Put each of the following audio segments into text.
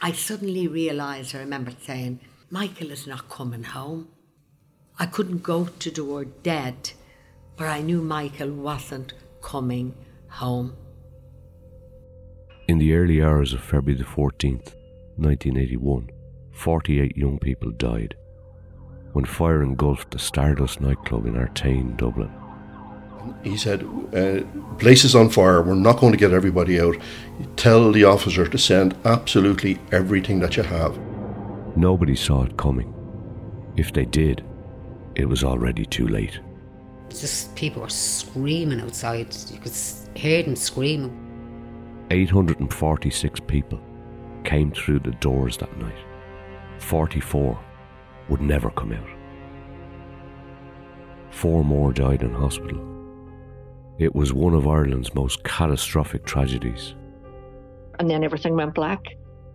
I suddenly realised, I remember saying, Michael is not coming home. I couldn't go to the word dead, but I knew Michael wasn't coming home. In the early hours of February the 14th, 1981, 48 young people died when fire engulfed the Stardust nightclub in Artane, Dublin. He said, uh, Place is on fire, we're not going to get everybody out. Tell the officer to send absolutely everything that you have. Nobody saw it coming. If they did, it was already too late. Just people were screaming outside. You could hear them screaming. 846 people came through the doors that night. 44 would never come out. Four more died in hospital. It was one of Ireland's most catastrophic tragedies. And then everything went black.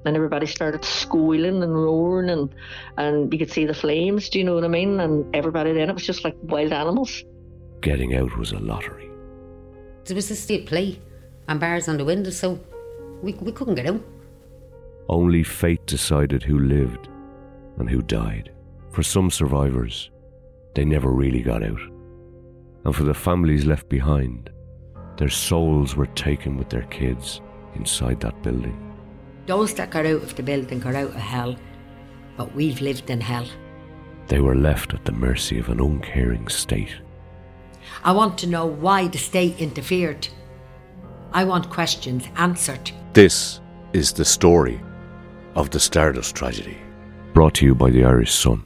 And everybody started squealing and roaring, and, and you could see the flames, do you know what I mean? And everybody then, it was just like wild animals. Getting out was a lottery. There was a state play and bars on the windows, so we, we couldn't get out. Only fate decided who lived and who died. For some survivors, they never really got out. And for the families left behind, their souls were taken with their kids inside that building. Those that got out of the building got out of hell, but we've lived in hell. They were left at the mercy of an uncaring state. I want to know why the state interfered. I want questions answered. This is the story of the Stardust tragedy. Brought to you by the Irish Sun.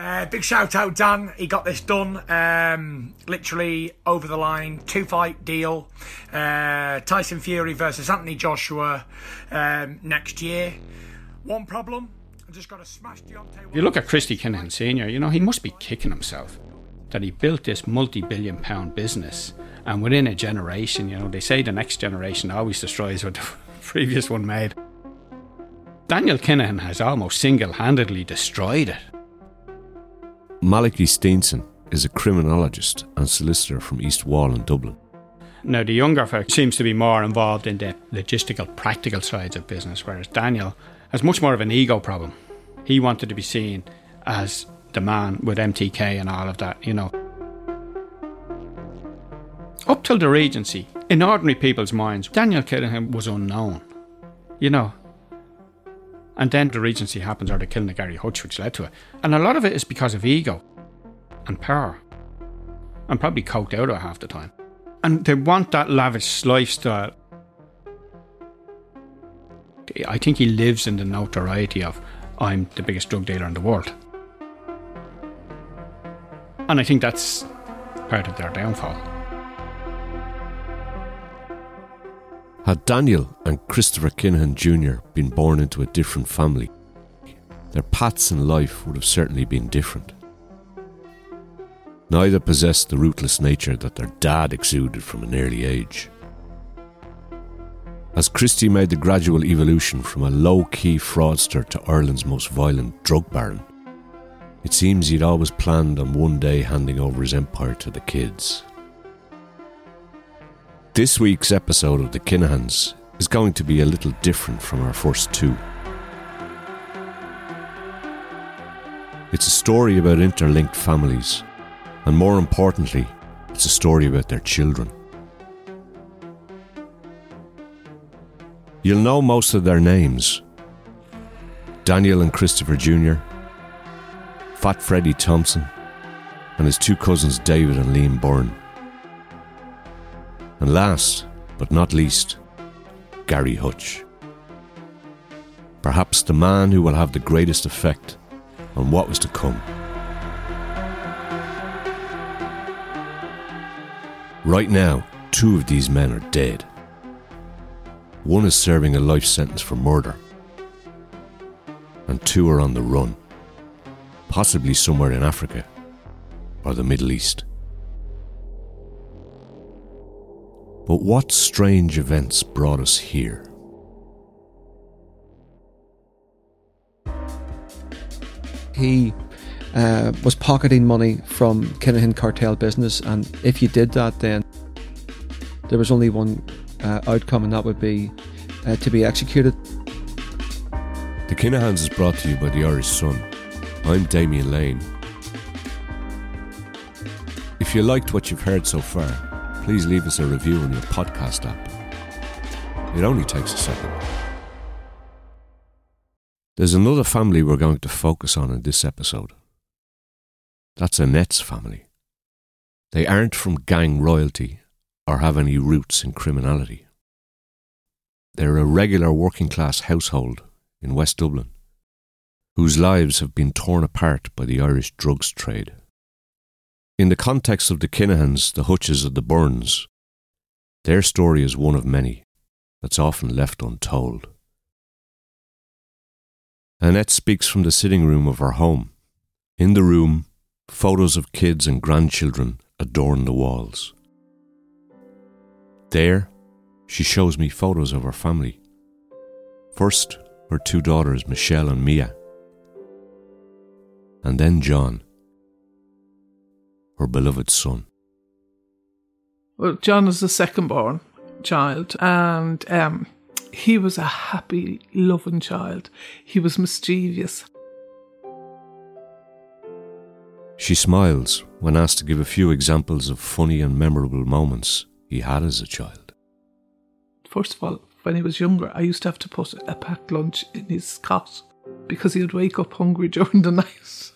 Uh, big shout out, Dan. He got this done. Um, literally over the line. Two fight deal. Uh, Tyson Fury versus Anthony Joshua um, next year. One problem. I just got to smash Deontay. You look at Christy Kinahan Sr., you know, he must be kicking himself that he built this multi billion pound business and within a generation, you know, they say the next generation always destroys what the previous one made. Daniel Kinahan has almost single handedly destroyed it. Malachy Steenson is a criminologist and solicitor from East Wall in Dublin. Now, the younger folk seems to be more involved in the logistical, practical sides of business, whereas Daniel has much more of an ego problem. He wanted to be seen as the man with MTK and all of that, you know. Up till the Regency, in ordinary people's minds, Daniel Kinahan was unknown, you know. And then the Regency happens, or the killing of Gary Hutch, which led to it. And a lot of it is because of ego and power. And probably coked out of it half the time. And they want that lavish lifestyle. I think he lives in the notoriety of, I'm the biggest drug dealer in the world. And I think that's part of their downfall. Had Daniel and Christopher Kinahan Jr. been born into a different family, their paths in life would have certainly been different. Neither possessed the ruthless nature that their dad exuded from an early age. As Christie made the gradual evolution from a low key fraudster to Ireland's most violent drug baron, it seems he'd always planned on one day handing over his empire to the kids. This week's episode of The Kinahans is going to be a little different from our first two. It's a story about interlinked families, and more importantly, It's a story about their children. You'll know most of their names Daniel and Christopher Jr., Fat Freddie Thompson, and his two cousins David and Liam Byrne. And last, but not least, Gary Hutch. Perhaps the man who will have the greatest effect on what was to come. Right now, two of these men are dead. One is serving a life sentence for murder, and two are on the run, possibly somewhere in Africa or the Middle East. But what strange events brought us here? He uh, was pocketing money from Kinahan cartel business, and if you did that, then there was only one uh, outcome, and that would be uh, to be executed. The Kinahans is brought to you by the Irish Sun. I'm Damien Lane. If you liked what you've heard so far, please leave us a review on your podcast app. It only takes a second. There's another family we're going to focus on in this episode. That's Annette's family. They aren't from gang royalty or have any roots in criminality. They're a regular working class household in West Dublin whose lives have been torn apart by the Irish drugs trade. In the context of the Kinahans, the Hutches, and the Byrnes, their story is one of many that's often left untold. Annette speaks from the sitting room of her home. In the room, photos of kids and grandchildren adorn the walls. There, she shows me photos of her family. First, her two daughters, Michelle and Mia, and then John, her beloved son. Well, John was the second born child, and um, he was a happy, loving child. He was mischievous. She smiles when asked to give a few examples of funny and memorable moments he had as a child. First of all, when he was younger, I used to have to put a packed lunch in his cot because he'd wake up hungry during the night.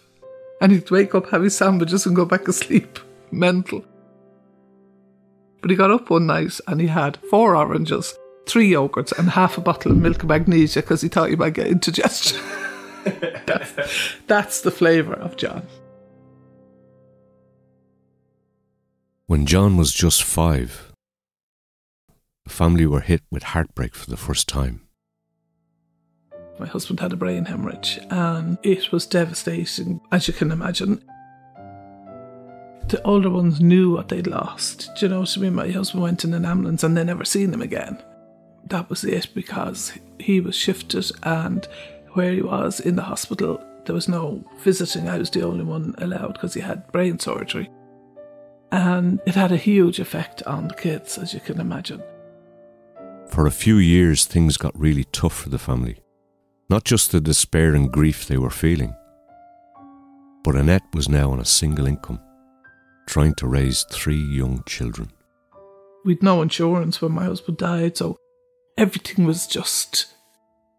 And he'd wake up, have his sandwiches, and go back to sleep. Mental. But he got up one night and he had four oranges, three yogurts, and half a bottle of milk of magnesia because he thought he might get indigestion. that's, that's the flavour of John. When John was just five, the family were hit with heartbreak for the first time. My husband had a brain hemorrhage and it was devastating, as you can imagine. The older ones knew what they'd lost. Do you know what I mean? My husband went in an ambulance and they never seen him again. That was it because he was shifted and where he was in the hospital, there was no visiting. I was the only one allowed because he had brain surgery. And it had a huge effect on the kids, as you can imagine. For a few years, things got really tough for the family. Not just the despair and grief they were feeling, but Annette was now on a single income, trying to raise three young children. We'd no insurance when my husband died, so everything was just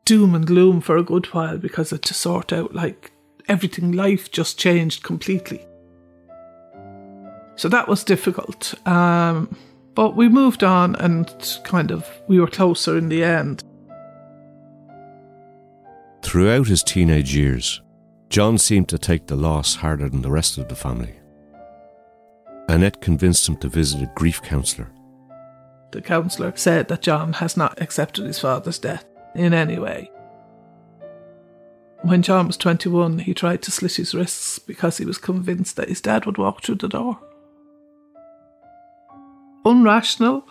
doom and gloom for a good while because it to sort out like everything, life just changed completely. So that was difficult. Um, but we moved on and kind of we were closer in the end. Throughout his teenage years, John seemed to take the loss harder than the rest of the family. Annette convinced him to visit a grief counsellor. The counsellor said that John has not accepted his father's death in any way. When John was 21, he tried to slit his wrists because he was convinced that his dad would walk through the door. Unrational,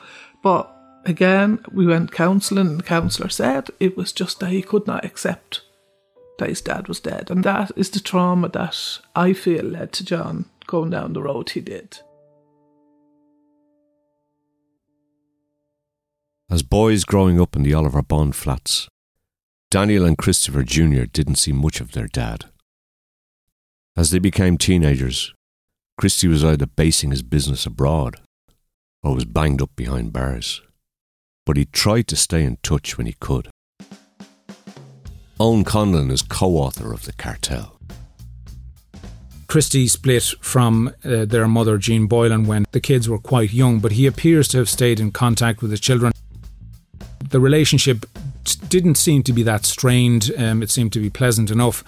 but again, we went counselling, and the counsellor said it was just that he could not accept that his dad was dead. And that is the trauma that I feel led to John going down the road he did. As boys growing up in the Oliver Bond flats, Daniel and Christopher Jr. didn't see much of their dad. As they became teenagers, Christie was either basing his business abroad or was banged up behind bars. But he tried to stay in touch when he could. Owen Conlon is co author of The Cartel. Christie split from uh, their mother, Jean Boylan, when the kids were quite young, but he appears to have stayed in contact with the children. The relationship didn't seem to be that strained, um, it seemed to be pleasant enough.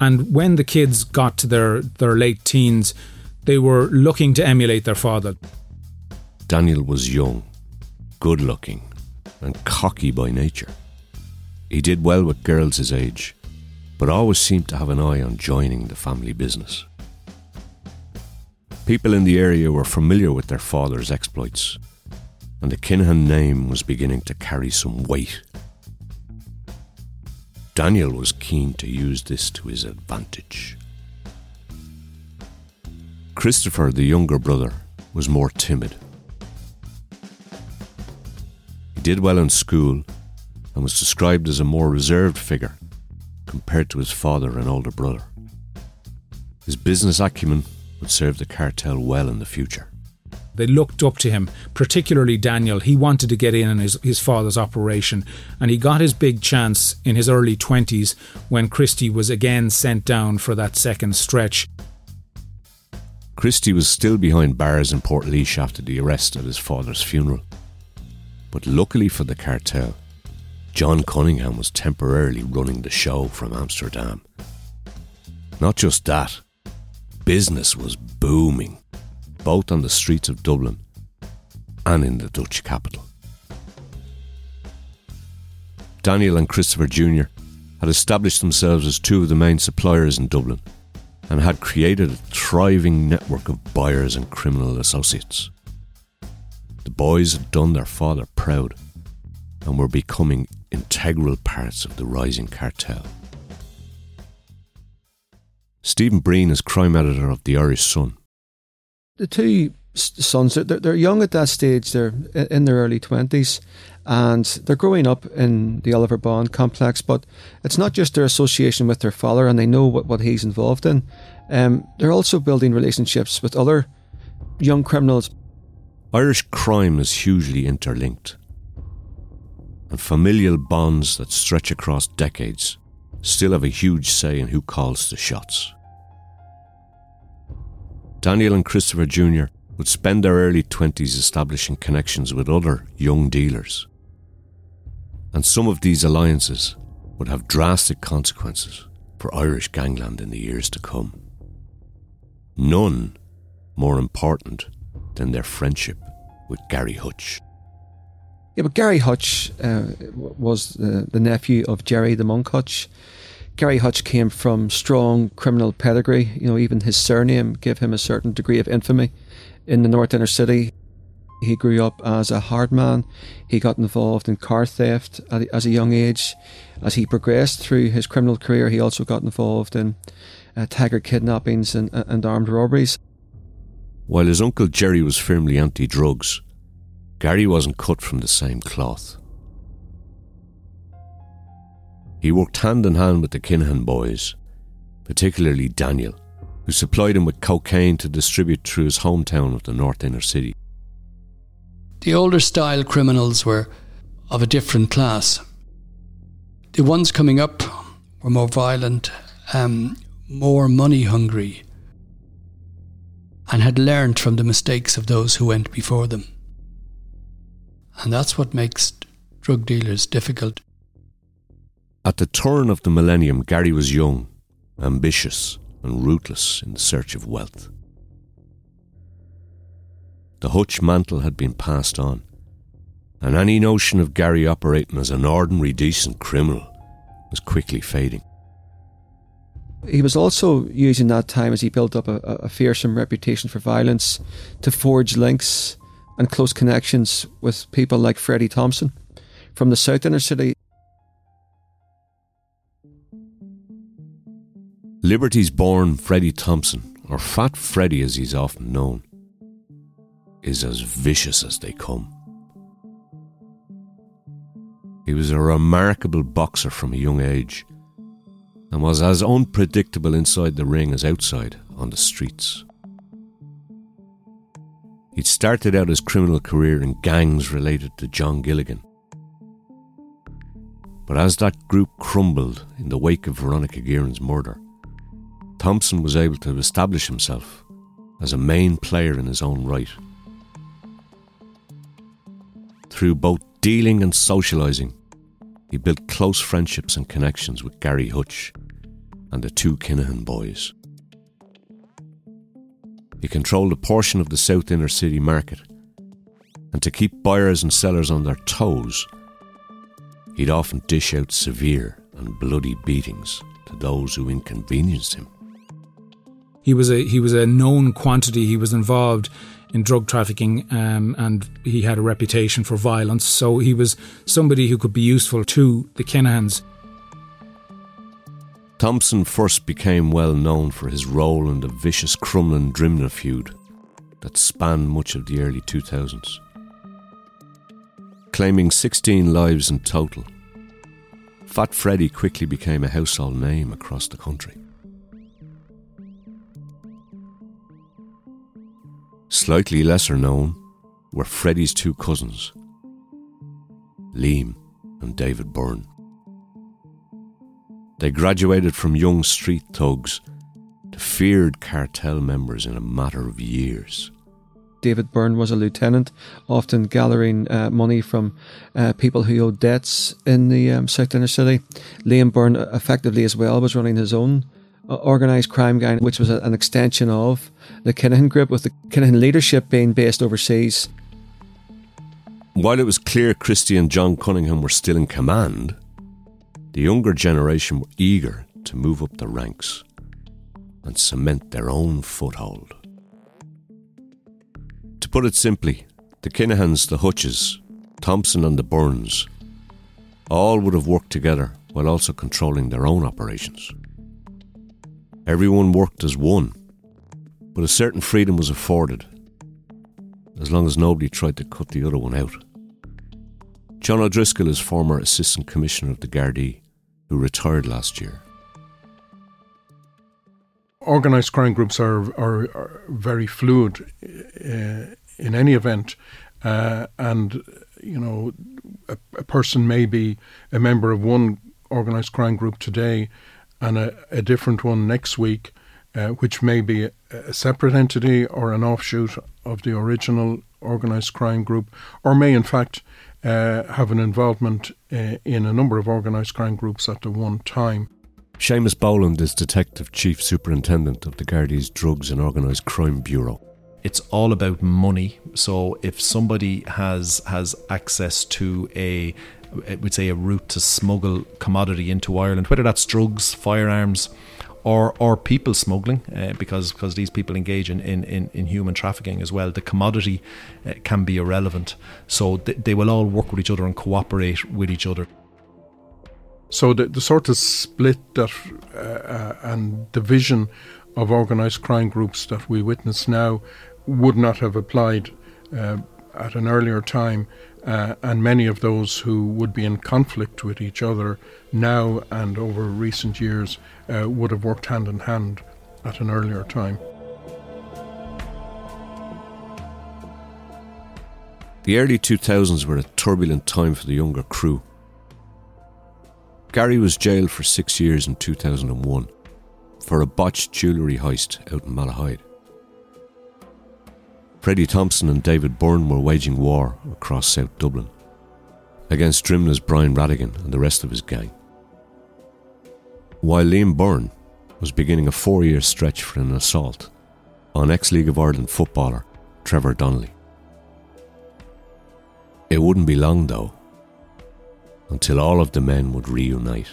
And when the kids got to their, their late teens, they were looking to emulate their father. Daniel was young, good looking, and cocky by nature. He did well with girls his age, but always seemed to have an eye on joining the family business. People in the area were familiar with their father's exploits, and the Kinahan name was beginning to carry some weight. Daniel was keen to use this to his advantage. Christopher, the younger brother, was more timid. He did well in school and was described as a more reserved figure compared to his father and older brother. His business acumen would serve the cartel well in the future. They looked up to him, particularly Daniel. He wanted to get in on his, his father's operation, and he got his big chance in his early 20s when Christie was again sent down for that second stretch. Christie was still behind bars in Portlaoise after the arrest at his father's funeral. But luckily for the cartel, John Cunningham was temporarily running the show from Amsterdam. Not just that, business was booming both on the streets of Dublin and in the Dutch capital. Daniel and Christopher Jr. had established themselves as two of the main suppliers in Dublin and had created a thriving network of buyers and criminal associates. The boys had done their father proud and were becoming integral parts of the rising cartel. Stephen Breen is crime editor of the Irish Sun the two sons, they're, they're young at that stage. They're in their early 20s and they're growing up in the Oliver Bond complex. But it's not just their association with their father and they know what, what he's involved in. Um, they're also building relationships with other young criminals. Irish crime is hugely interlinked. And familial bonds that stretch across decades still have a huge say in who calls the shots. Daniel and Christopher Jr. would spend their early 20s establishing connections with other young dealers. And some of these alliances would have drastic consequences for Irish gangland in the years to come. None more important than their friendship with Gary Hutch. Yeah, but Gary Hutch uh, was the, the nephew of Gerry the Monk Hutch, Gary Hutch came from strong criminal pedigree. You know, even his surname gave him a certain degree of infamy in the North Inner City. He grew up as a hard man. He got involved in car theft at, as a young age. As he progressed through his criminal career, he also got involved in uh, tiger kidnappings and, and armed robberies. While his uncle Gerry was firmly anti drugs, Gary wasn't cut from the same cloth. He worked hand in hand with the Kinahan boys, particularly Daniel, who supplied him with cocaine to distribute through his hometown of the North Inner City. The older style criminals were of a different class. The ones coming up were more violent, um, more money hungry, and had learned from the mistakes of those who went before them. And that's what makes drug dealers difficult. At the turn of the millennium, Gary was young, ambitious, and ruthless in the search of wealth. The Hutch mantle had been passed on, and any notion of Gary operating as an ordinary decent criminal was quickly fading. He was also using that time as he built up a, a fearsome reputation for violence to forge links and close connections with people like Freddie Thompson from the South Inner City. Liberties born Freddie Thompson, or Fat Freddie as he's often known, is as vicious as they come. He was a remarkable boxer from a young age and was as unpredictable inside the ring as outside on the streets. He'd started out his criminal career in gangs related to John Gilligan. But as that group crumbled in the wake of Veronica Guerin's murder, Thompson was able to establish himself as a main player in his own right. Through both dealing and socialising, he built close friendships and connections with Gary Hutch and the two Kinahan boys. He controlled a portion of the South Inner City market, and to keep buyers and sellers on their toes, he'd often dish out severe and bloody beatings to those who inconvenienced him. He was a he was a known quantity. He was involved in drug trafficking, um, and he had a reputation for violence. So he was somebody who could be useful to the Kinahans. Thompson first became well known for his role in the vicious Crumlin Drimnagh feud that spanned much of the early 2000s. Claiming 16 lives in total, Fat Freddie quickly became a household name across the country. Slightly lesser known were Freddie's two cousins, Liam and David Byrne. They graduated from young street thugs to feared cartel members in a matter of years. David Byrne was a lieutenant, often gathering uh, money from uh, people who owed debts in the um, South Inner City. Liam Byrne, uh, effectively as well, was running his own uh, organised crime gang, which was a, an extension of the Kinahan group, with the Kinahan leadership being based overseas. While it was clear Christie and John Cunningham were still in command, the younger generation were eager to move up the ranks and cement their own foothold. To put it simply, the Kinahans, the Hutches, Thompson, and the Byrnes all would have worked together while also controlling their own operations. Everyone worked as one, but a certain freedom was afforded as long as nobody tried to cut the other one out. John O'Driscoll is former Assistant Commissioner of the Gardaí, who retired last year. Organised crime groups are, are, are very fluid uh, in any event, uh, and you know, a, a, person may be a member of one organised crime group today, and a, a different one next week, uh, which may be a, a separate entity or an offshoot of the original organised crime group, or may in fact uh, have an involvement uh, in a number of organised crime groups at the one time. Seamus Boland is Detective Chief Superintendent of the Gardaí's Drugs and Organised Crime Bureau. It's all about money. So if somebody has has access to a would say a route to smuggle commodity into Ireland, whether that's drugs, firearms, or or people smuggling, uh, because because these people engage in, in, in, in, human trafficking as well. The commodity uh, can be irrelevant, so th- they will all work with each other and cooperate with each other. So the, the sort of split that uh, uh and division of organised crime groups that we witness now would not have applied uh, at an earlier time uh, and many of those who would be in conflict with each other now and over recent years uh, would have worked hand in hand at an earlier time. The early 2000s were a turbulent time for the younger crew. Gary was jailed for six years in 2001 for a botched jewellery heist out in Malahide. Freddie Thompson and David Byrne were waging war across South Dublin against Drimnagh's Brian Rattigan and the rest of his gang. While Liam Byrne was beginning a four year stretch for an assault on ex League of Ireland footballer Trevor Donnelly. It wouldn't be long, though, until all of the men would reunite.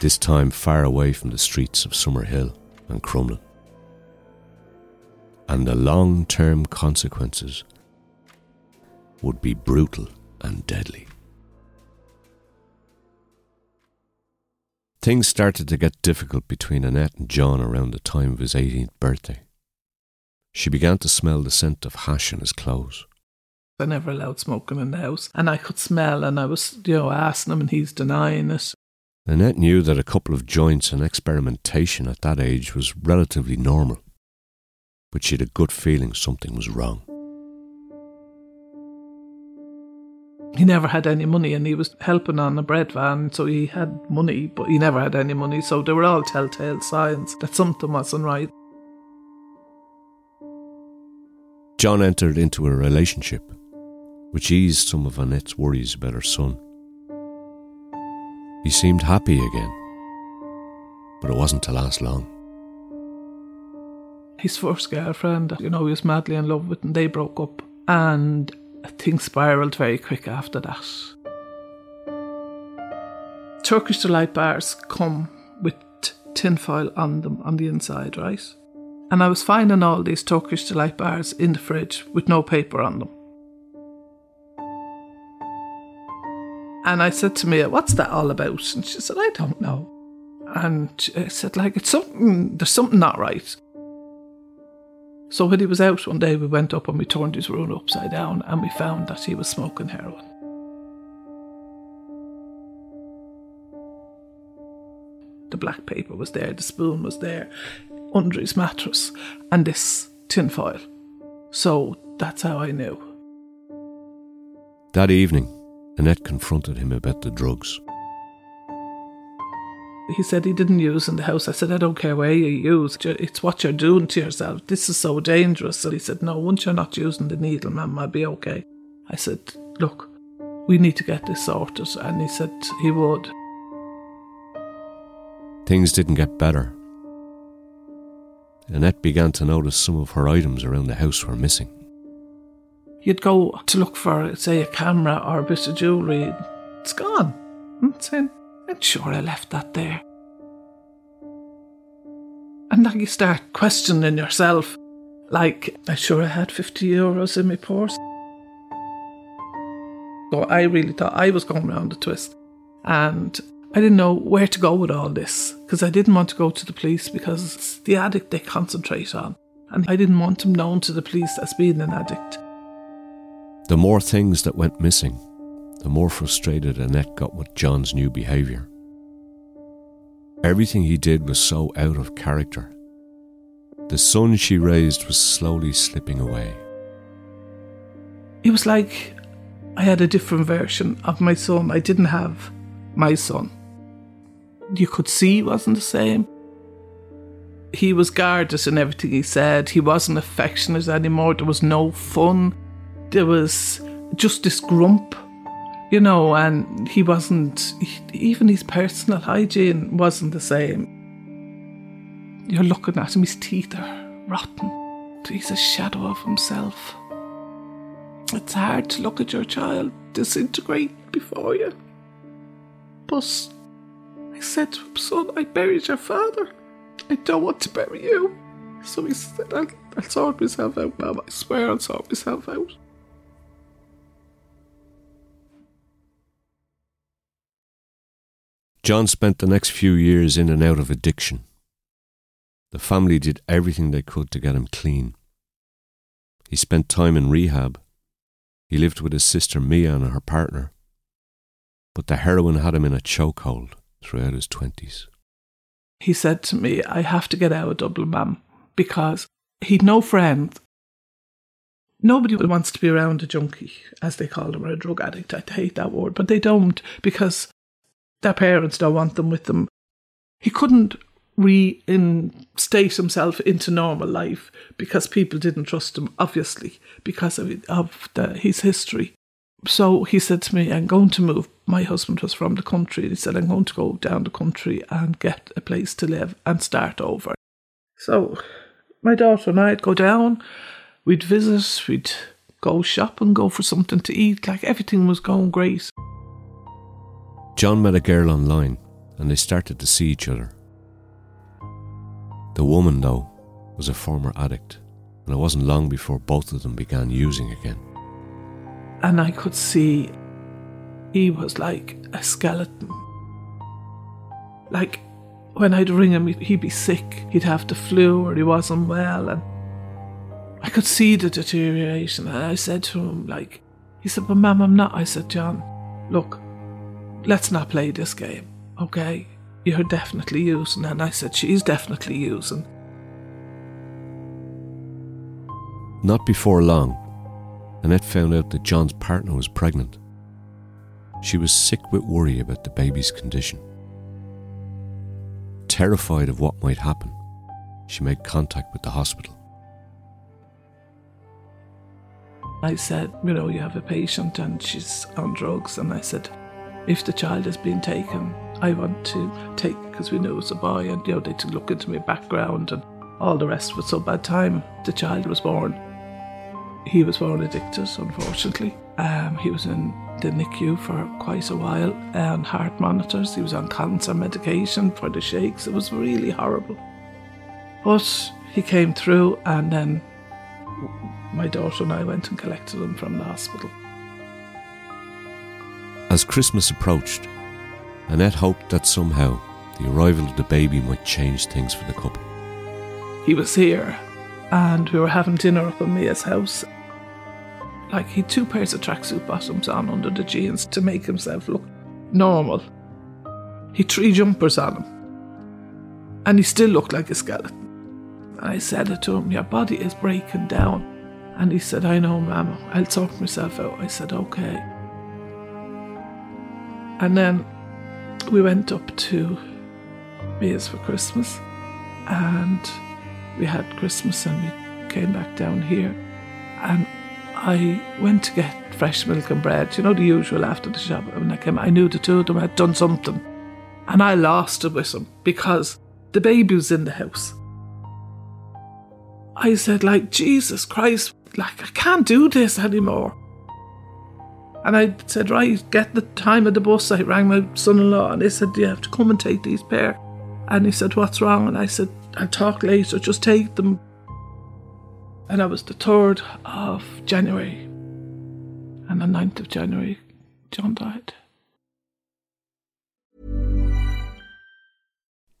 This time far away from the streets of Summerhill and Crumlin and the long term consequences would be brutal and deadly. Things started to get difficult between Annette and John around the time of his 18th birthday. She began to smell the scent of hash in his clothes. I never allowed smoking in the house, and I could smell, and I was, you know, asking him, and he's denying it. Annette knew that a couple of joints and experimentation at that age was relatively normal. But she had a good feeling something was wrong. He never had any money and he was helping on a bread van, so he had money, but he never had any money, so they were all telltale signs that something wasn't right. John entered into a relationship, which eased some of Annette's worries about her son. He seemed happy again, but it wasn't to last long. His first girlfriend, you know, he was madly in love with, and they broke up. And things spiraled very quick after that. Turkish delight bars come with tinfoil on them on the inside, right? And I was finding all these Turkish delight bars in the fridge with no paper on them. And I said to Mia, What's that all about? And she said, I don't know. And I said, like, it's something there's something not right. So when he was out one day, we went up and we turned his room upside down and we found that he was smoking heroin. The black paper was there, the spoon was there, under his mattress, and this tinfoil. So that's how I knew. That evening, Annette confronted him about the drugs. He said he didn't use in the house. I said, I don't care where you use. It's what you're doing to yourself. This is so dangerous. And he said, No, once you're not using the needle, ma'am, I'll be okay. I said, Look, we need to get this sorted. And he said he would. Things didn't get better. Annette began to notice some of her items around the house were missing. You'd go to look for, say, a camera or a bit of jewellery. It's gone. Hmm, it's in. I'm sure I left that there. And then you start questioning yourself. Like, I'm sure I had 50 euros in my purse. So I really thought I was going round the twist. And I didn't know where to go with all this because I didn't want to go to the police because it's the addict they concentrate on. And I didn't want him known to the police as being an addict. The more things that went missing, the more frustrated Annette got with John's new behaviour. Everything he did was so out of character. The son she raised was slowly slipping away. It was like I had a different version of my son. I didn't have my son. You could see he wasn't the same. He was guarded in everything he said. He wasn't affectionate anymore. There was no fun. There was just this grump you know, and he wasn't, even his personal hygiene wasn't the same. You're looking at him, his teeth are rotten. He's a shadow of himself. It's hard to look at your child disintegrate before you. But I said to him, son, I buried your father. I don't want to bury you. So he said, I'll, I'll sort myself out, Mum. I swear I'll sort myself out. John spent the next few years in and out of addiction. The family did everything they could to get him clean. He spent time in rehab. He lived with his sister Mia and her partner. But the heroin had him in a chokehold throughout his twenties. He said to me, I have to get out of Dublin, ma'am, because he'd no friends. Nobody wants to be around a junkie, as they call them, or a drug addict. I hate that word, but they don't because their parents don't want them with them. He couldn't reinstate himself into normal life because people didn't trust him, obviously, because of, of the, his history. So he said to me, I'm going to move. My husband was from the country. He said, I'm going to go down the country and get a place to live and start over. So my daughter and I'd go down, we'd visit, we'd go shop and go for something to eat. Like everything was going great. John met a girl online and they started to see each other. The woman, though, was a former addict, and it wasn't long before both of them began using again. And I could see he was like a skeleton. Like when I'd ring him, he'd be sick, he'd have the flu or he wasn't well, and I could see the deterioration. And I said to him, like, he said, But, ma'am, I'm not. I said, John, look, let's not play this game, okay? You're definitely using. And I said, She's definitely using. Not before long, Annette found out that John's partner was pregnant. She was sick with worry about the baby's condition. Terrified of what might happen, she made contact with the hospital. I said, you know, you have a patient and she's on drugs. And I said, if the child has been taken, I want to take because we know it's a boy and, you know, they took look into my background and all the rest it. So the time the child was born, he was born addicted, unfortunately. Um, he was in the NICU for quite a while and heart monitors. He was on cancer medication for the shakes. It was really horrible. But he came through, and then my daughter and I went and collected him from the hospital. As Christmas approached, Annette hoped that somehow the arrival of the baby might change things for the couple. He was here, and we were having dinner up at Mia's house. Like he had two pairs of tracksuit bottoms on under the jeans to make himself look normal. He had three jumpers on him, and he still looked like a skeleton. I said it to him, Your body is breaking down. And he said, I know, Mama, I'll sort myself out. I said, Okay. And then we went up to Mia's for Christmas, and we had Christmas, and we came back down here. And I went to get fresh milk and bread, you know, the usual after the shop. When I came, I knew the two of them had done something. And I lost it with them because the baby was in the house. I said, like, Jesus Christ, like, I can't do this anymore. And I said, right, get the time of the bus. I rang my son in law and they said, you have to come and take these pair. And he said, what's wrong? And I said, I'll talk later, just take them. And that was the 3rd of January. And the 9th of January, John died.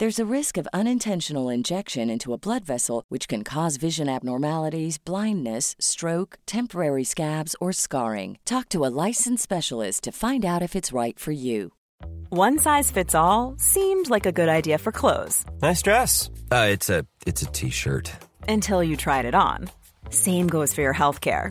There's a risk of unintentional injection into a blood vessel, which can cause vision abnormalities, blindness, stroke, temporary scabs, or scarring. Talk to a licensed specialist to find out if it's right for you. One size fits all seemed like a good idea for clothes Nice dress. Uh, it's a it's a t-shirt. until you tried it on. Same goes for your healthcare.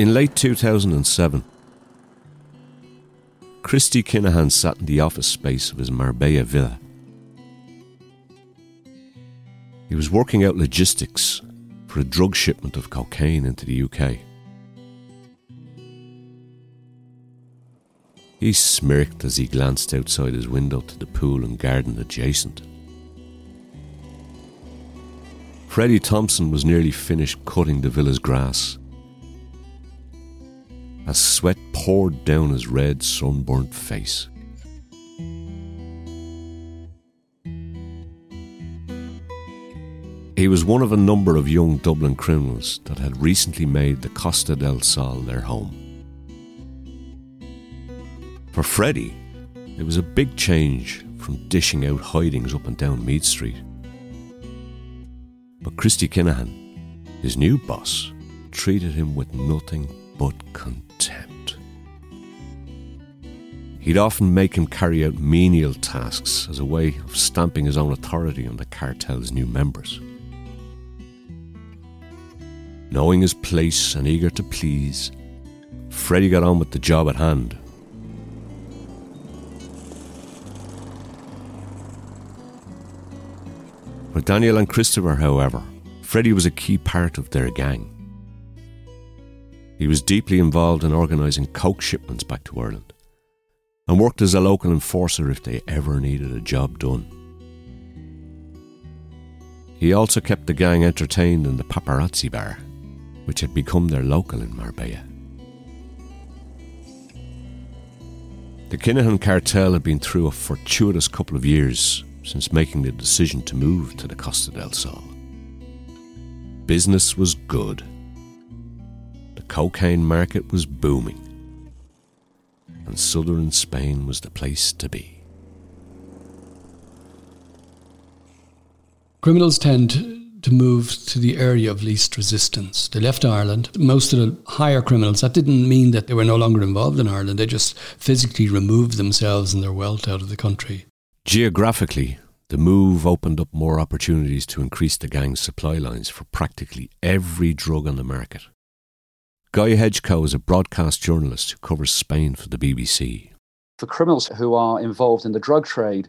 In late 2007, Christy Kinahan sat in the office space of his Marbella villa. He was working out logistics for a drug shipment of cocaine into the UK. He smirked as he glanced outside his window to the pool and garden adjacent. Freddie Thompson was nearly finished cutting the villa's grass as sweat poured down his red, sunburnt face. He was one of a number of young Dublin criminals that had recently made the Costa del Sol their home. For Freddie, it was a big change from dishing out hidings up and down Meath Street. But Christy Kinahan, his new boss, treated him with nothing but contempt. He'd often make him carry out menial tasks as a way of stamping his own authority on the cartel's new members. Knowing his place and eager to please, Freddie got on with the job at hand. For Daniel and Christopher, however, Freddie was a key part of their gang. He was deeply involved in organising coke shipments back to Ireland and worked as a local enforcer if they ever needed a job done. He also kept the gang entertained in the paparazzi bar which had become their local in Marbella. The Kinahan cartel had been through a fortuitous couple of years since making the decision to move to the Costa del Sol. Business was good. Cocaine market was booming. And southern Spain was the place to be. Criminals tend to move to the area of least resistance. They left Ireland. Most of the higher criminals, that didn't mean that they were no longer involved in Ireland. They just physically removed themselves and their wealth out of the country. Geographically, the move opened up more opportunities to increase the gang's supply lines for practically every drug on the market. Guy Hedgecoe is a broadcast journalist who covers Spain for the BBC. For criminals who are involved in the drug trade,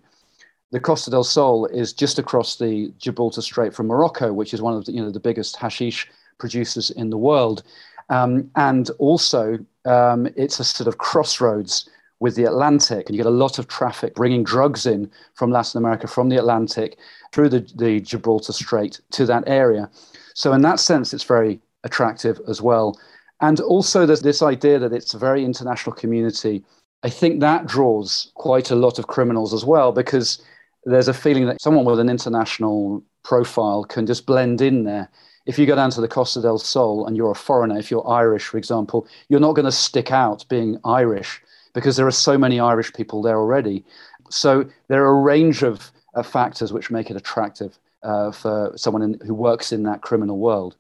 the Costa del Sol is just across the Gibraltar Strait from Morocco, which is one of the, you know, the biggest hashish producers in the world. Um, and also, um, it's a sort of crossroads with the Atlantic, and you get a lot of traffic bringing drugs in from Latin America, from the Atlantic, through the, the Gibraltar Strait to that area. So, in that sense, it's very attractive as well. And also, there's this idea that it's a very international community. I think that draws quite a lot of criminals as well, because there's a feeling that someone with an international profile can just blend in there. If you go down to the Costa del Sol and you're a foreigner, if you're Irish, for example, you're not going to stick out being Irish because there are so many Irish people there already. So there are a range of, factors which make it attractive uh, for someone in, who works in that criminal world.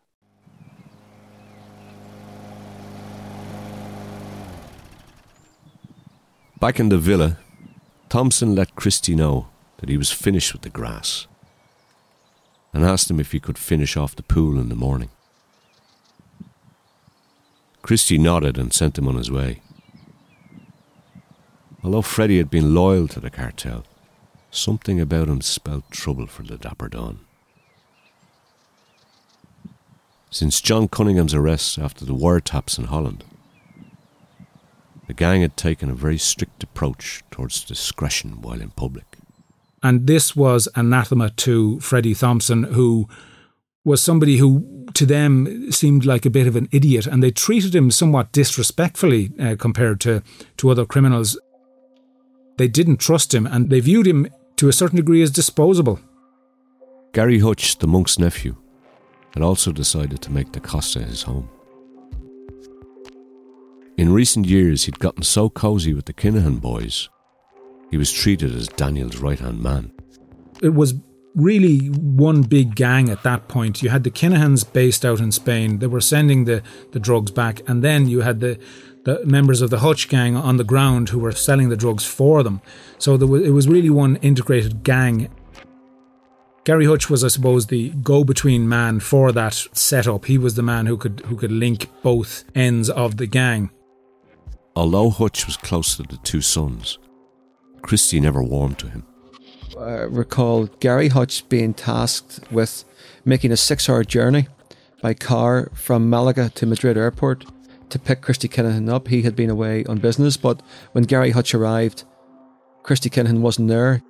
Back in the villa, Thompson let Christy know that he was finished with the grass and asked him if he could finish off the pool in the morning. Christy nodded and sent him on his way. Although Freddie had been loyal to the cartel, something about him spelled trouble for the Dapper Don. Since John Cunningham's arrest after the wiretaps in Holland, the gang had taken a very strict approach towards discretion while in public. And this was anathema to Freddie Thompson, who was somebody who to them seemed like a bit of an idiot, and they treated him somewhat disrespectfully uh, compared to, to other criminals. They didn't trust him, and they viewed him to a certain degree as disposable. Gary Hutch, the monk's nephew, had also decided to make the Costa his home. In recent years, he'd gotten so cosy with the Kinahan boys he was treated as Daniel's right hand man. It was really one big gang at that point. You had the Kinahans based out in Spain. They were sending the, the drugs back. And then you had the, the members of the Hutch gang on the ground who were selling the drugs for them. So was, it was really one integrated gang. Gary Hutch was, I suppose, the go-between man for that setup. He was the man who could who could link both ends of the gang. Although Hutch was close to the two sons, Christy never warmed to him. I recall Gary Hutch being tasked with making a six hour journey by car from Malaga to Madrid airport to pick Christy Kinahan up. He had been away on business, but when Gary Hutch arrived, Christy Kinahan wasn't there.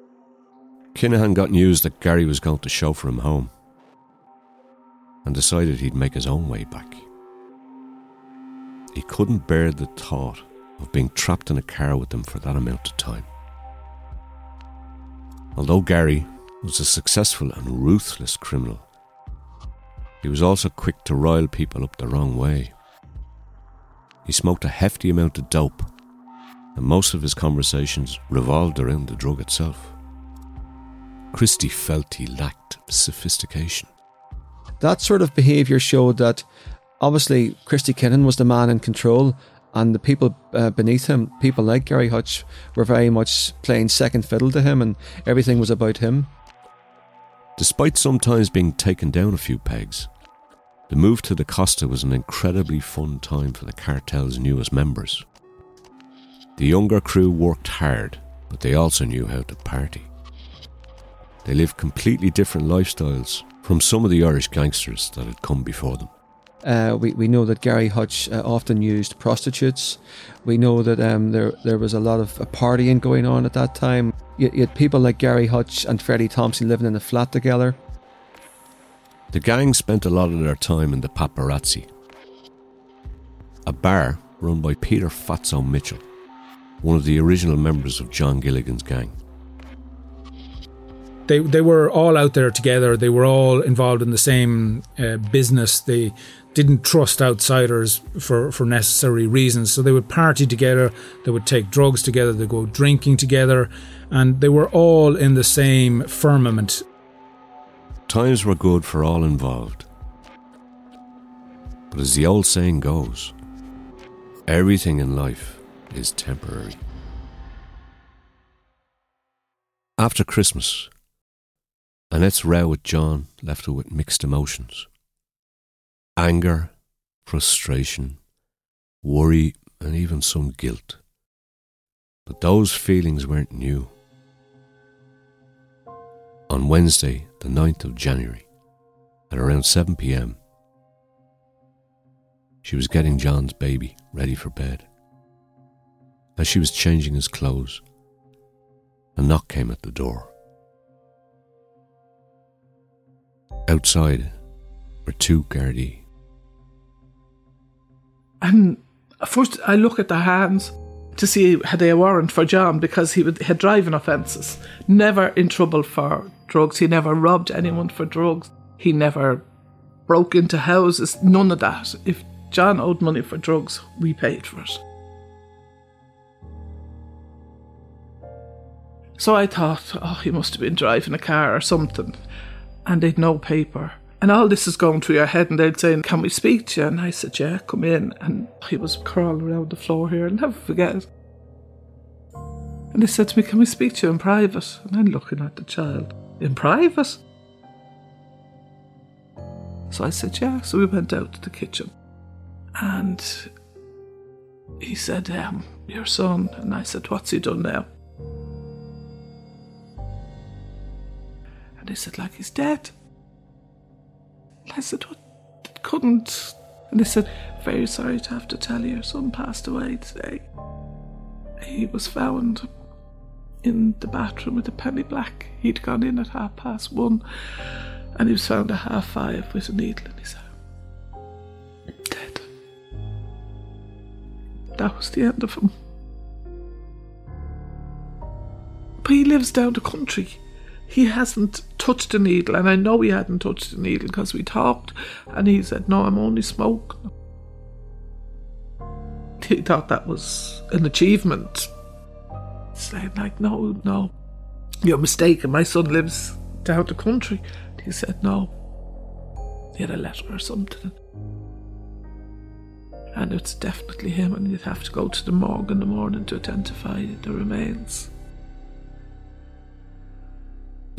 Kinahan got news that Gary was going to chauffeur him home and decided he'd make his own way back. he couldn't bear the thought of being trapped in a car with them for that amount of time. Although Gary was a successful and ruthless criminal, he was also quick to rile people up the wrong way. He smoked a hefty amount of dope, and most of his conversations revolved around the drug itself. Christy felt he lacked sophistication. That sort of behaviour showed that obviously Christy Kinahan was the man in control, and the people uh, beneath him, people like Gary Hutch, were very much playing second fiddle to him, and everything was about him. Despite sometimes being taken down a few pegs, the move to the Costa was an incredibly fun time for the cartel's newest members. The younger crew worked hard, but they also knew how to party. They lived completely different lifestyles from some of the Irish gangsters that had come before them. Uh, we, we know that Gary Hutch uh, often used prostitutes. We know that um, there there was a lot of uh, partying going on at that time. You, you had people like Gary Hutch and Freddie Thompson living in a flat together. The gang spent a lot of their time in the Paparazzi, a bar run by Peter Fatso Mitchell, one of the original members of John Gilligan's gang. They, they were all out there together. They were all involved in the same uh, business. They didn't trust outsiders for, for necessary reasons. So they would party together, they would take drugs together, they go drinking together, and they were all in the same firmament. Times were good for all involved. But as the old saying goes, everything in life is temporary. After Christmas, Annette's row with John left her with mixed emotions anger, frustration, worry, and even some guilt. But those feelings weren't new. On Wednesday, the 9th of January, at around 7 pm, she was getting John's baby ready for bed. As she was changing his clothes, a knock came at the door. Outside were two Gardaí. And first, I look at the hands to see had they a warrant for John because he had driving offences. Never in trouble for drugs. He never robbed anyone for drugs. He never broke into houses. None of that. If John owed money for drugs, we paid for it. So I thought, oh, he must have been driving a car or something. And they'd no paper. And all this is going through your head, and they'd say, Can we speak to you? And I said, Yeah, come in. And he was crawling around the floor here, and never forget it. And they said to me, Can we speak to you in private? And I'm looking at the child, In private? So I said, Yeah. So we went out to the kitchen. And he said, um, Your son. And I said, What's he done now? And he said, Like he's dead. I said, What? Couldn't. And they said, Very sorry to have to tell you, your son passed away today. He was found in the bathroom with a penny black. He'd gone in at half past one and he was found at half five with a needle in his arm. Dead. That was the end of him. But he lives down the country he hasn't touched a needle, and I know he hadn't touched a needle because we talked, and he said, No, I'm only smoking. He thought that was an achievement. Saying, like, no, no, you're mistaken. My son lives down the country. He said, No. He had a letter or something. And it's definitely him, and you'd have to go to the morgue in the morning to identify the remains.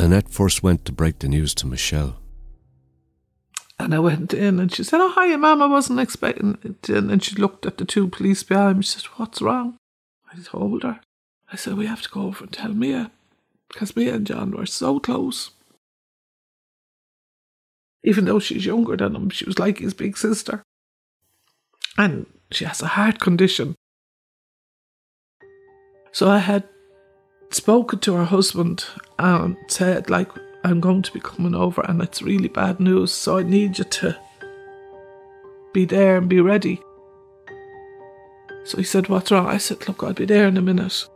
Annette first went to break the news to Michelle. And I went in and she said, Oh, hi, Mum, I wasn't expecting it. And she looked at the two police behind me. She said, What's wrong? I told her. I said, We have to go over and tell Mia because Mia and John were so close. Even though she's younger than him, she was like his big sister. And she has a heart condition. So I had spoken to her husband and said, like, I'm going to be coming over and it's really bad news, so I need you to be there and be ready. So he said, What's wrong? I said, Look, I'll be there in a minute.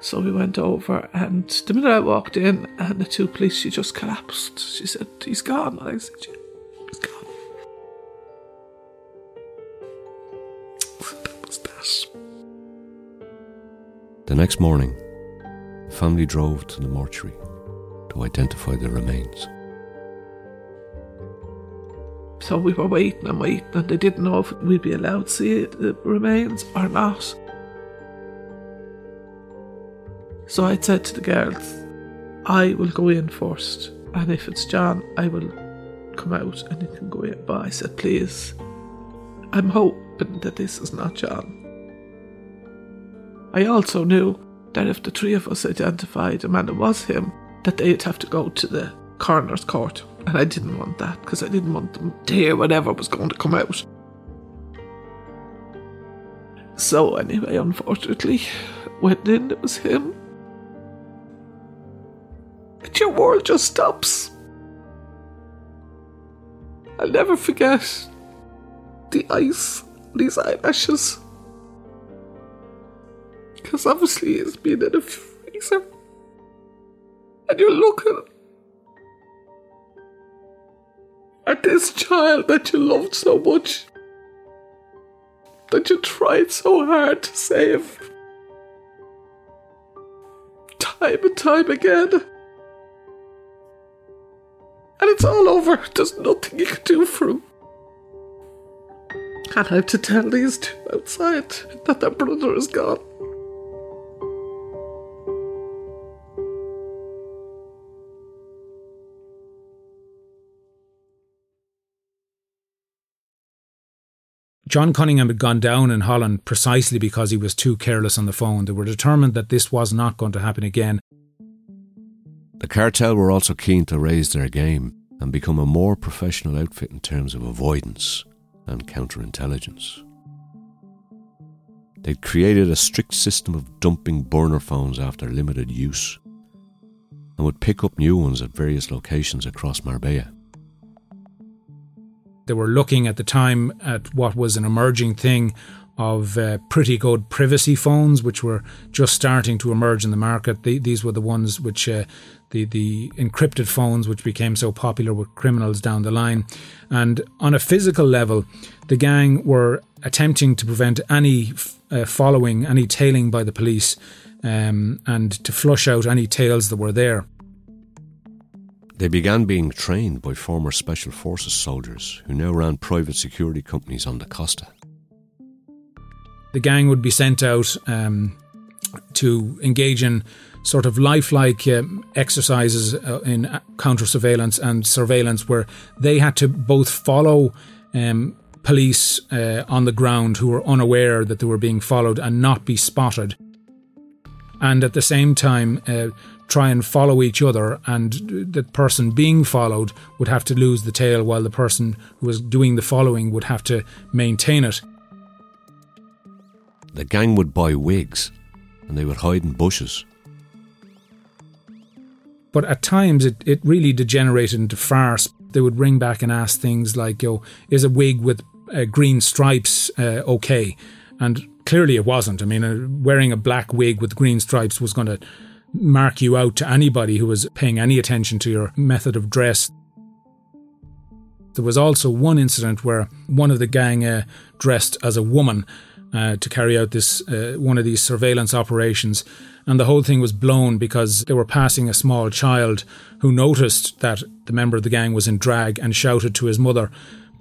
So we went over, and the minute I walked in, and the two police, she just collapsed. She said, He's gone. I said, The next morning, the family drove to the mortuary to identify the remains. So we were waiting and waiting, and they didn't know if we'd be allowed to see the remains or not. So I said to the girls, I will go in first, and if it's John, I will come out and you can go in. But I said, please, I'm hoping that this is not John. I also knew that if the three of us identified him and it was him, that they'd have to go to the coroner's court. And I didn't want that because I didn't want them to hear whatever was going to come out. So, anyway, unfortunately, went in, it was him. And your world just stops. I'll never forget the ice, these eyelashes. Because obviously he's been in a freezer. And you're looking at this child that you loved so much, that you tried so hard to save, time and time again. And it's all over. There's nothing you can do for him. And I have to tell these two outside that their brother is gone. John Cunningham had gone down in Holland precisely because he was too careless on the phone. They were determined that this was not going to happen again. The cartel were also keen to raise their game and become a more professional outfit in terms of avoidance and counterintelligence. They'd created a strict system of dumping burner phones after limited use and would pick up new ones at various locations across Marbella. They were looking at the time at what was an emerging thing of uh, pretty good privacy phones, which were just starting to emerge in the market. The, these were the ones which, uh, the, the encrypted phones, which became so popular with criminals down the line. And on a physical level, the gang were attempting to prevent any uh, following, any tailing by the police, um, and to flush out any tails that were there. They began being trained by former Special Forces soldiers who now ran private security companies on the Costa. The gang would be sent out um, to engage in sort of lifelike um, exercises uh, in counter surveillance and surveillance, where they had to both follow um, police uh, on the ground who were unaware that they were being followed and not be spotted, and at the same time. Uh, try and follow each other, and the person being followed would have to lose the tail while the person who was doing the following would have to maintain it. The gang would buy wigs and they would hide in bushes. But at times it, it really degenerated into farce. They would ring back and ask things like, yo, is a wig with uh, green stripes uh, okay? And clearly it wasn't. I mean, uh, wearing a black wig with green stripes was going to mark you out to anybody who was paying any attention to your method of dress. There was also one incident where one of the gang uh, dressed as a woman uh, to carry out this uh, one of these surveillance operations, and the whole thing was blown because they were passing a small child who noticed that the member of the gang was in drag and shouted to his mother,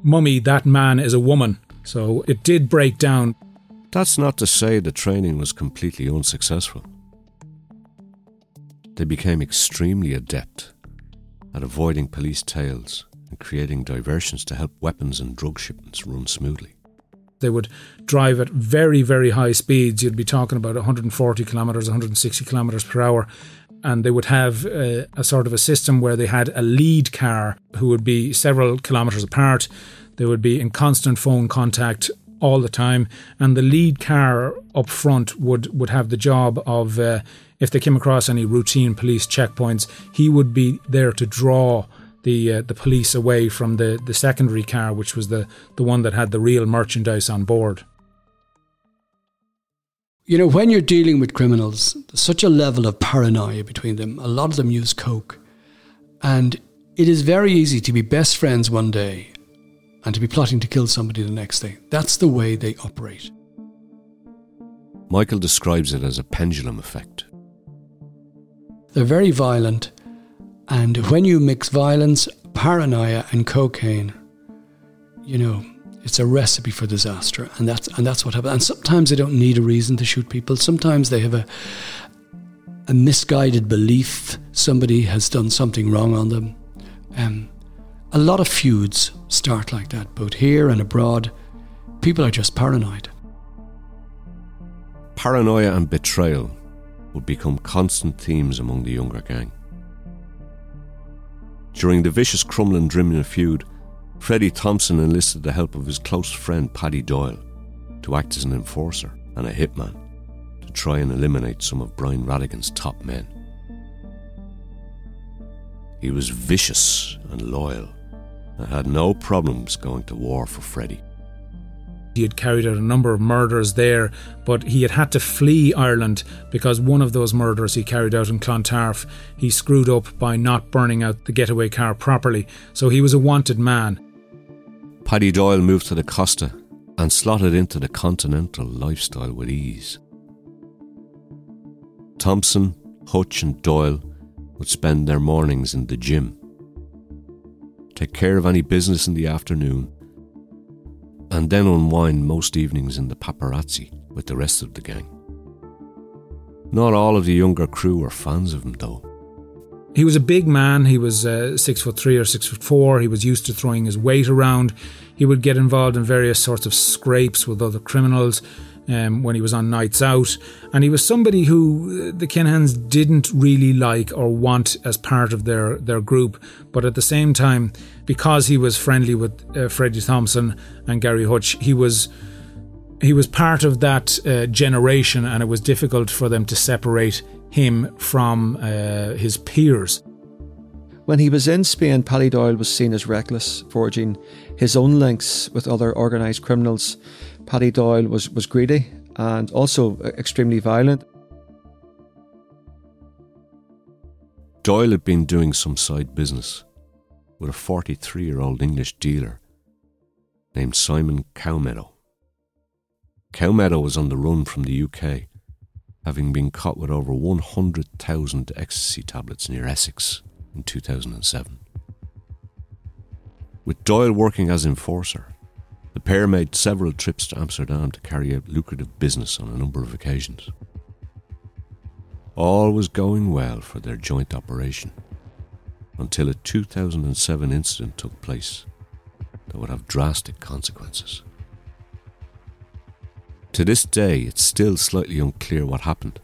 "Mummy, that man is a woman." So it did break down. That's not to say the training was completely unsuccessful. They became extremely adept at avoiding police tails and creating diversions to help weapons and drug shipments run smoothly. They would drive at very, very high speeds. You'd be talking about 140 kilometres, 160 kilometres per hour. And they would have a, a sort of a system where they had a lead car who would be several kilometres apart. They would be in constant phone contact all the time, and the lead car up front would would have the job of uh, if they came across any routine police checkpoints, he would be there to draw the uh, the police away from the, the secondary car, which was the, the one that had the real merchandise on board. You know, when you're dealing with criminals, there's such a level of paranoia between them. A lot of them use coke. And it is very easy to be best friends one day and to be plotting to kill somebody the next day. That's the way they operate. Michael describes it as a pendulum effect. They're very violent, and when you mix violence, paranoia, and cocaine, you know, it's a recipe for disaster, and that's and that's what happens. And sometimes they don't need a reason to shoot people. Sometimes they have a a misguided belief somebody has done something wrong on them. Um, a lot of feuds start like that, both here and abroad. People are just paranoid. Paranoia and betrayal would become constant themes among the younger gang. During the vicious Crumlin Drimnagh feud, Freddie Thompson enlisted the help of his close friend Paddy Doyle to act as an enforcer and a hitman to try and eliminate some of Brian Rattigan's top men. He was vicious and loyal and had no problems going to war for Freddie. He had carried out a number of murders there, but he had had to flee Ireland because one of those murders he carried out in Clontarf, he screwed up by not burning out the getaway car properly, so he was a wanted man. Paddy Doyle moved to the Costa and slotted into the continental lifestyle with ease. Thompson, Hutch, and Doyle would spend their mornings in the gym, take care of any business in the afternoon, and then unwind most evenings in the paparazzi with the rest of the gang. Not all of the younger crew were fans of him, though. He was a big man. He was uh, six foot three or six foot four. He was used to throwing his weight around. He would get involved in various sorts of scrapes with other criminals um, when he was on nights out. And he was somebody who uh, the Kinahans didn't really like or want as part of their, their group. But at the same time, because he was friendly with uh, Freddie Thompson and Gary Hutch, he was he was part of that uh, generation, and it was difficult for them to separate him from uh, his peers. When he was in Spain, Paddy Doyle was seen as reckless, forging his own links with other organised criminals. Paddy Doyle was, was greedy and also uh, extremely violent. Doyle had been doing some side business with a 43 year old English dealer named Simon Cowmeadow. Cowmeadow was on the run from the UK, having been caught with over 100,000 ecstasy tablets near Essex in 2007. With Doyle working as enforcer, the pair made several trips to Amsterdam to carry out lucrative business on a number of occasions. All was going well for their joint operation until a 2007 incident took place that would have drastic consequences. To this day, it's still slightly unclear what happened.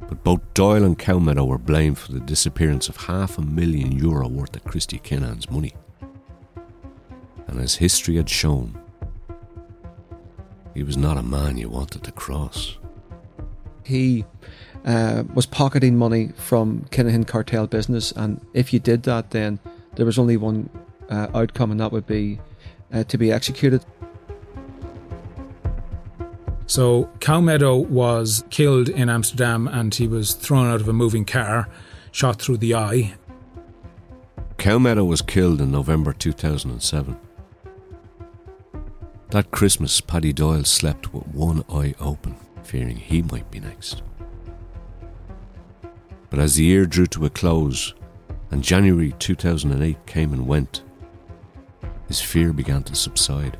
But both Doyle and Cowmeadow were blamed for the disappearance of half a million euro worth of Christy Kinahan's money. And as history had shown, he was not a man you wanted to cross. He uh, was pocketing money from Kinahan cartel business, and if you did that, then there was only one uh, outcome, and that would be uh, to be executed. So Cowmeadow was killed in Amsterdam and he was thrown out of a moving car, shot through the eye. Cowmeadow was killed in November 2007. That Christmas, Paddy Doyle slept with one eye open, fearing he might be next. But as the year drew to a close and January 2008 came and went, his fear began to subside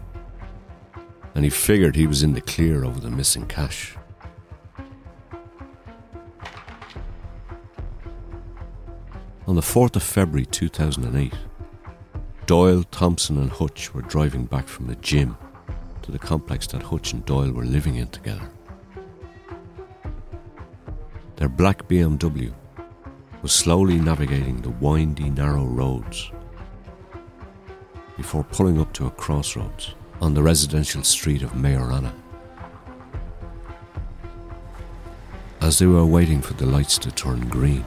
and he figured he was in the clear over the missing cash. On the 4th of February 2008, Doyle, Thompson, and Hutch were driving back from the gym to the complex that Hutch and Doyle were living in together. Their black BMW was slowly navigating the windy, narrow roads before pulling up to a crossroads on the residential street of Majorana. As they were waiting for the lights to turn green,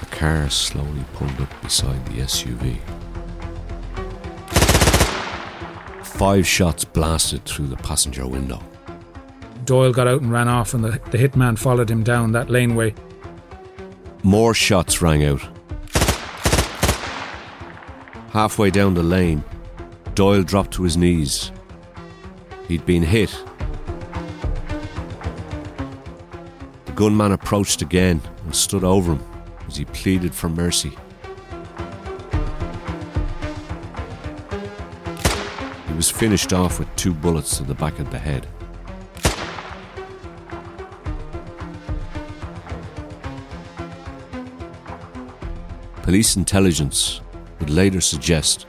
a car slowly pulled up beside the SUV. Five shots blasted through the passenger window. Doyle got out and ran off, and the, the hitman followed him down that laneway. More shots rang out. Halfway down the lane, Doyle dropped to his knees. He'd been hit. The gunman approached again and stood over him as he pleaded for mercy. Finished off with two bullets to the back of the head. Police intelligence would later suggest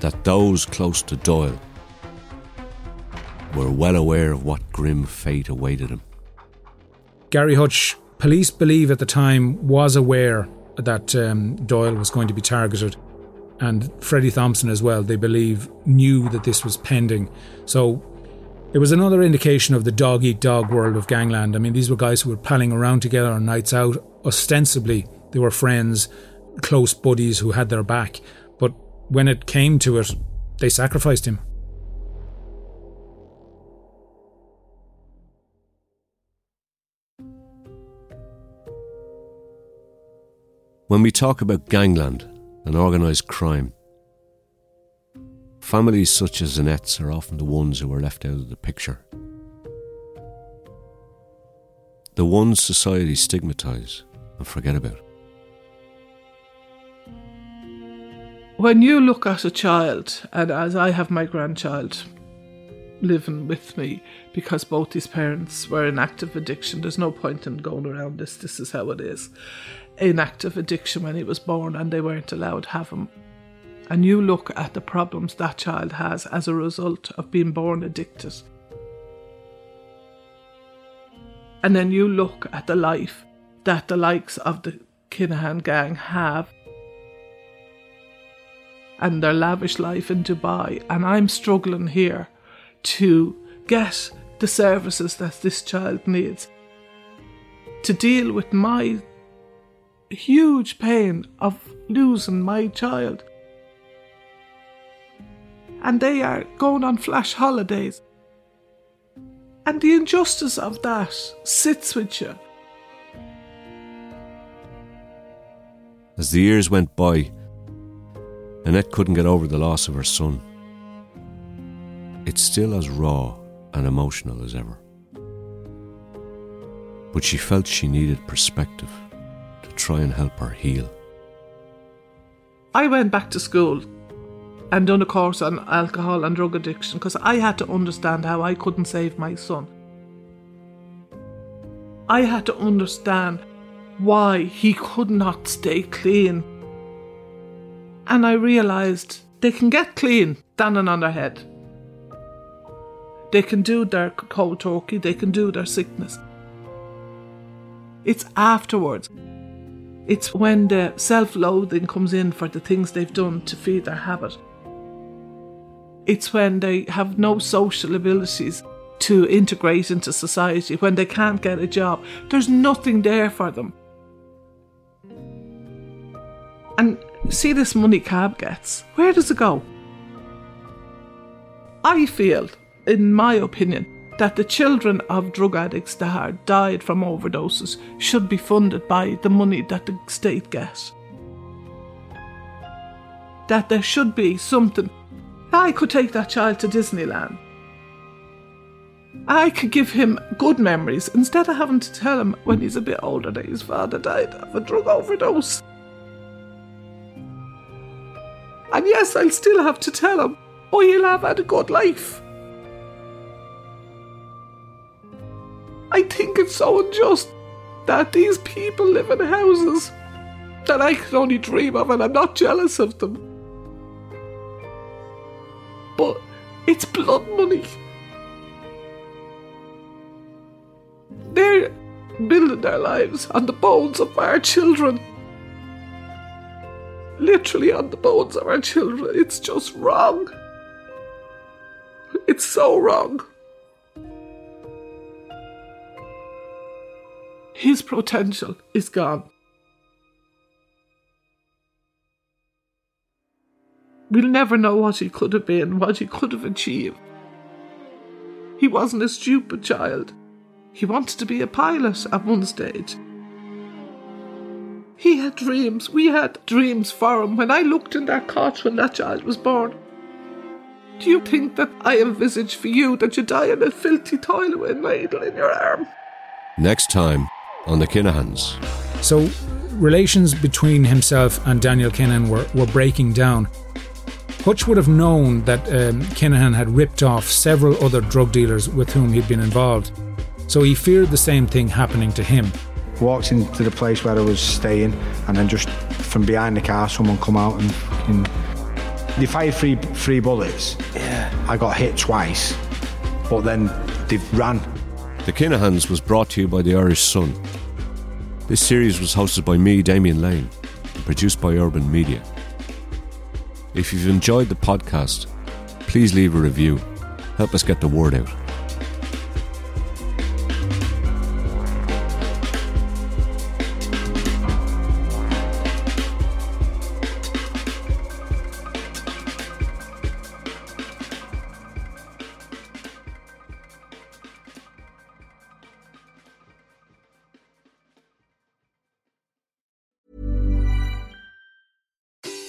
that those close to Doyle were well aware of what grim fate awaited him. Gary Hutch, police believe at the time, was aware that um, Doyle was going to be targeted, and Freddie Thompson as well, they believe, knew that this was pending. So it was another indication of the dog eat dog world of gangland. I mean, these were guys who were palling around together on nights out. Ostensibly, they were friends, close buddies who had their back. But when it came to it, they sacrificed him. When we talk about gangland and organised crime, families such as Annette's are often the ones who are left out of the picture. The ones society stigmatise and forget about. When you look at a child, and as I have my grandchild living with me because both his parents were in active addiction, there's no point in going around this, this is how it is. In active addiction when he was born, and they weren't allowed to have him. And you look at the problems that child has as a result of being born addicted. And then you look at the life that the likes of the Kinahan gang have and their lavish life in Dubai, and I'm struggling here to get the services that this child needs to deal with my huge pain of losing my child. And they are going on flash holidays. And the injustice of that sits with you. As the years went by, Annette couldn't get over the loss of her son. It's still as raw and emotional as ever. But she felt she needed perspective try and help her heal. I went back to school and done a course on alcohol and drug addiction because I had to understand how I couldn't save my son. I had to understand why he could not stay clean. And I realised they can get clean standing on their head. They can do their cold turkey, they can do their sickness. It's afterwards. It's when the self loathing comes in for the things they've done to feed their habit. It's when they have no social abilities to integrate into society, when they can't get a job. There's nothing there for them. And see this money CAB gets, where does it go? I feel, in my opinion, that the children of drug addicts that are died from overdoses should be funded by the money that the state gets. That there should be something. I could take that child to Disneyland. I could give him good memories instead of having to tell him when he's a bit older that his father died of a drug overdose. And yes, I'll still have to tell him, oh, he'll have had a good life. I think it's so unjust that these people live in houses that I can only dream of, and I'm not jealous of them. But it's blood money. They're building their lives on the bones of our children. Literally on the bones of our children. It's just wrong. It's so wrong. His potential is gone. We'll never know what he could have been, what he could have achieved. He wasn't a stupid child. He wanted to be a pilot at one stage. He had dreams. We had dreams for him. When I looked in that cot when that child was born, do you think that I envisage for you that you die in a filthy toilet with a needle in your arm? Next time on the Kinahans. So, relations between himself and Daniel Kinahan were, were breaking down. Hutch would have known that um, Kinahan had ripped off several other drug dealers with whom he'd been involved, so he feared the same thing happening to him. Walked into the place where I was staying, and then just from behind the car, someone come out and, and they fired three three bullets. Yeah. I got hit twice, but then they ran. The Kinahans was brought to you by the Irish Sun. This series was hosted by me, Damien Lane, and produced by Urban Media. If you've enjoyed the podcast, please leave a review. Help us get the word out.